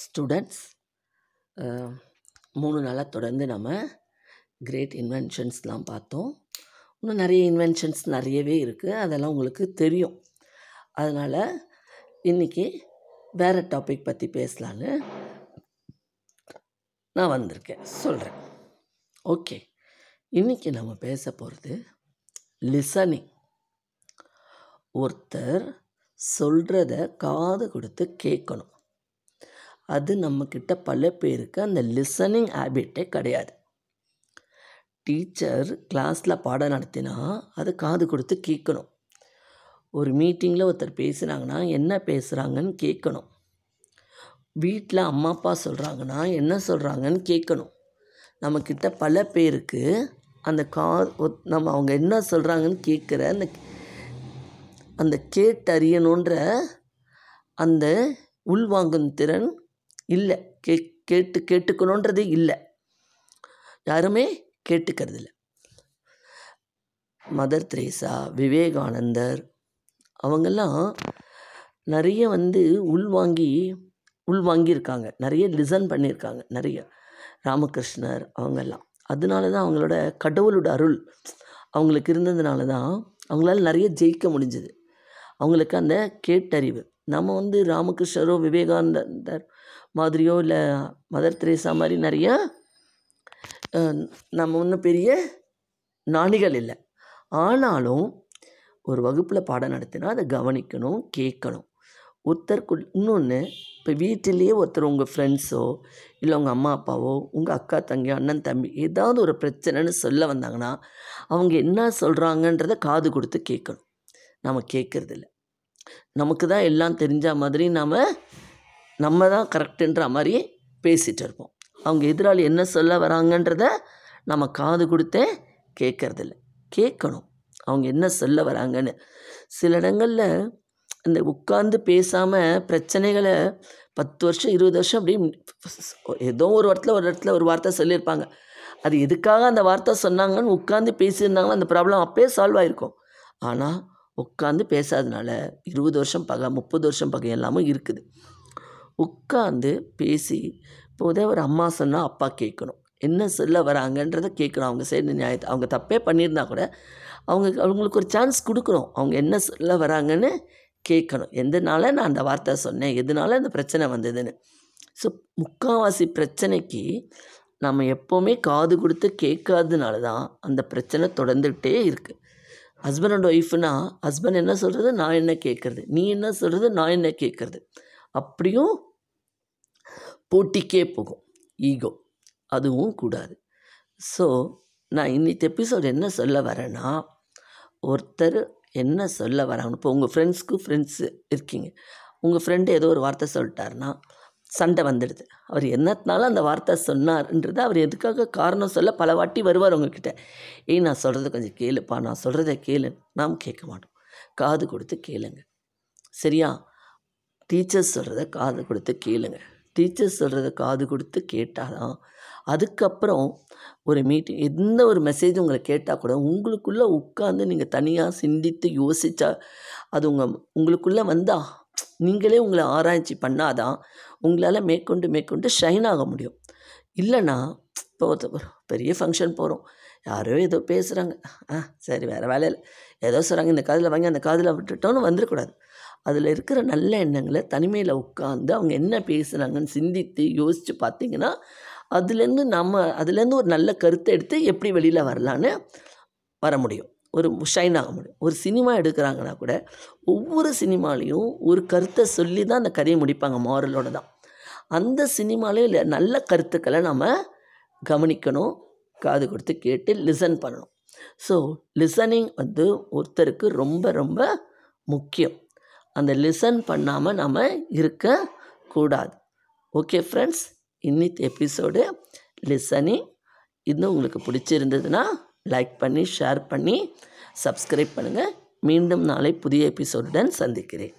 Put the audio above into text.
Students மூணு நாளாக தொடர்ந்து நம்ம கிரேட் இன்வென்ஷன்ஸ்லாம் பார்த்தோம். இன்னும் நிறைய இன்வென்ஷன்ஸ் நிறையவே இருக்குது அதெல்லாம் உங்களுக்கு தெரியும். அதனால் இன்றைக்கி வேறு டாபிக் பற்றி பேசலான்னு நான் வந்திருக்கேன். சொல்கிறேன் ஓகே இன்றைக்கி நம்ம பேச போகிறது லிசனிங் ஒருத்தர் சொல்கிறத காது கொடுத்து கேட்கணும். அது நம்மக்கிட்ட பல பேருக்கு அந்த லிசனிங் ஹேபிட்டே கிடையாது. டீச்சர் கிளாஸில் பாடம் நடத்தினா அது காது கொடுத்து கேட்கணும். ஒரு மீட்டிங்கில் ஒருத்தர் பேசுகிறாங்கன்னா என்ன பேசுகிறாங்கன்னு கேட்கணும். வீட்டில் அம்மா அப்பா சொல்கிறாங்கன்னா என்ன சொல்கிறாங்கன்னு கேட்கணும். நம்மக்கிட்ட பல பேருக்கு அந்த கா நம்ம அவங்க என்ன சொல்கிறாங்கன்னு கேட்குற அந்த அந்த கேட்டறியணுன்ற அந்த உள்வாங்கும் திறன் இல்லை. கே கேட்டு கேட்டுக்கணுன்றது இல்லை. யாருமே கேட்டுக்கிறது இல்லை மதர் தெரேசா விவேகானந்தர் அவங்கெல்லாம் நிறைய வந்து உள்வாங்கி உள்வாங்கியிருக்காங்க நிறைய லிசன் பண்ணியிருக்காங்க. நிறைய ராமகிருஷ்ணர் அவங்கெல்லாம். அதனால தான் அவங்களோட கடவுளோட அருள் அவங்களுக்கு இருந்ததுனால தான் அவங்களால நிறைய ஜெயிக்க முடிஞ்சது. அவங்களுக்கு அந்த கேட்டறிவு. நம்ம வந்து ராமகிருஷ்ணரோ விவேகானந்தர் மாதிரியோ இல்லை மதர் தெரேசா மாதிரி நிறையா நம்ம ஒன்றும் பெரிய ஞானிகள் இல்லை. ஆனாலும் ஒரு வகுப்பில் பாடம் நடத்தினா அதை கவனிக்கணும் கேட்கணும். ஒருத்தருக்குள் இன்னொன்று இப்போ வீட்டிலேயே ஒருத்தர் உங்கள் ஃப்ரெண்ட்ஸோ இல்லை உங்கள் அம்மா அப்பாவோ உங்கள் அக்கா தங்கி அண்ணன் தம்பி ஏதாவது ஒரு பிரச்சனைன்னு சொல்ல வந்தாங்கன்னா அவங்க என்ன சொல்கிறாங்கன்றத காது கொடுத்து கேட்கணும். நம்ம கேட்குறதில்ல. நமக்கு தான் எல்லாம் தெரிஞ்ச மாதிரி நாம் நம்ம தான் கரெக்டுன்ற மாதிரி பேசிகிட்டு இருப்போம். அவங்க எதிராளி என்ன சொல்ல வராங்கன்றத நம்ம காது கொடுத்தே கேட்கறதில்ல கேட்கணும் அவங்க என்ன சொல்ல வராங்கன்னு. சில இடங்களில் இந்த உட்கார்ந்து பேசாமல் பிரச்சனைகளை பத்து வருஷம் இருபது வருஷம் அப்படி ஏதோ ஒரு இடத்துல ஒரு இடத்துல ஒரு வார்த்தை சொல்லியிருப்பாங்க. அது எதுக்காக அந்த வார்த்தை சொன்னாங்கன்னு உட்காந்து பேசியிருந்தாங்கன்னா அந்த ப்ராப்ளம் அப்பயே சால்வ் ஆகிருக்கும் ஆனால் உட்காந்து பேசாதனால இருபது வருஷம் பகை முப்பது வருஷம் பகை எல்லாமும் இருக்குது. உட்காந்து பேசி இப்போ உதவி ஒரு அம்மா சொன்னால் அப்பா கேட்கணும். என்ன சொல்ல வராங்கன்றதை கேட்கணும். அவங்க சைடு நியாயத்தை அவங்க தப்பே பண்ணியிருந்தா கூட அவங்க அவங்களுக்கு ஒரு சான்ஸ் கொடுக்குறோம் அவங்க என்ன சொல்ல வராங்கன்னு கேட்கணும். எதனால நான் அந்த வார்த்தை சொன்னேன்? எதனால இந்த பிரச்சனை வந்ததுன்னு? ஸோ முக்கால்வாசி பிரச்சனைக்கு நம்ம எப்போவுமே காது கொடுத்து கேட்காதனால தான் அந்த பிரச்சனை தொடர்ந்துகிட்டே இருக்குது ஹஸ்பண்ட் அண்ட் ஒய்ஃப்னா ஹஸ்பண்ட் என்ன சொல்கிறது நான் என்ன கேட்குறது? நீ என்ன சொல்கிறது நான் என்ன கேட்குறது? அப்படியும் போட்டிக்கே போகும். ஈகோ அதுவும் கூடாது. ஸோ நான் இன்னைக்கு எபிசோடு என்ன சொல்ல வரேன்னா ஒருத்தர் என்ன சொல்ல வராங்க இப்போ உங்கள் ஃப்ரெண்ட்ஸ்க்கு ஃப்ரெண்ட்ஸு இருக்கீங்க. உங்கள் ஃப்ரெண்டு ஏதோ ஒரு வார்த்தை சொல்லிட்டாருன்னா சண்டை வந்துடுது. அவர் என்னத்தினால அந்த வார்த்தை சொன்னார்ன்றது அவர் எதுக்காக காரணம் சொல்ல பல வாட்டி வருவார் உங்ககிட்ட. ஏய் நான் சொல்கிறத கொஞ்சம் கேளுப்பா. நான் சொல்கிறத கேளு. நாம் கேட்க மாட்டோம். காது கொடுத்து கேளுங்க. சரியா? டீச்சர்ஸ் சொல்கிறத காது கொடுத்து கேளுங்க. டீச்சர்ஸ் சொல்கிறத காது கொடுத்து கேட்டால் தான் அதுக்கப்புறம் ஒரு மீட்டிங் எந்த ஒரு மெசேஜ் உங்களை கேட்டால் கூட உங்களுக்குள்ளே உட்காந்து நீங்கள் தனியாக சிந்தித்து யோசித்தா அது உங்கள் உங்களுக்குள்ளே வந்தால் நீங்களே உங்களை ஆராய்ச்சி பண்ணாதான் உங்களால் மேற்கொண்டு மேற்கொண்டு ஷைன் ஆக முடியும். இல்லைன்னா இப்போ ஒருத்த- ஒரு பெரிய ஃபங்க்ஷன் போகிறோம் யாரோ ஏதோ பேசுகிறாங்க ஆ சரி வேறு வேலை இல்லை. ஏதோ சொல்கிறாங்க இந்த காதில் வாங்கி அந்த காதில் விட்டுட்டோன்னு வந்துடக்கூடாது. அதில் இருக்கிற நல்ல எண்ணங்களை தனிமையில் உட்காந்து அவங்க என்ன பேசுகிறாங்கன்னு சிந்தித்து யோசித்து பார்த்தீங்கன்னா அதுலேருந்து நம்ம அதுலேருந்து ஒரு நல்ல கருத்தை எடுத்து எப்படி வெளியில் வரலான்னு வர முடியும். ஒரு ஷைன் ஆக முடியும். ஒரு சினிமா எடுக்கிறாங்கன்னா கூட ஒவ்வொரு சினிமாலேயும் ஒரு கருத்தை சொல்லி தான் அந்த கதையை முடிப்பாங்க மாரலோட தான். அந்த சினிமாலே நல்ல கருத்துக்களை நம்ம கவனிக்கணும் காது கொடுத்து கேட்டு லிசன் பண்ணணும். ஸோ லிசனிங் வந்து ஒருத்தருக்கு ரொம்ப ரொம்ப முக்கியம். அந்த லிசன் பண்ணாமல் நம்ம இருக்கக்கூடாது. ஓகே ஃப்ரெண்ட்ஸ் இன்னித்து எபிசோடு லிசனிங் இன்னும் உங்களுக்கு பிடிச்சிருந்ததுன்னா லைக் பண்ணி ஷேர் பண்ணி சப்ஸ்கிரைப் பண்ணுங்கள் மீண்டும் நாளை புதிய எபிசோடுடன் சந்திக்கிறேன்.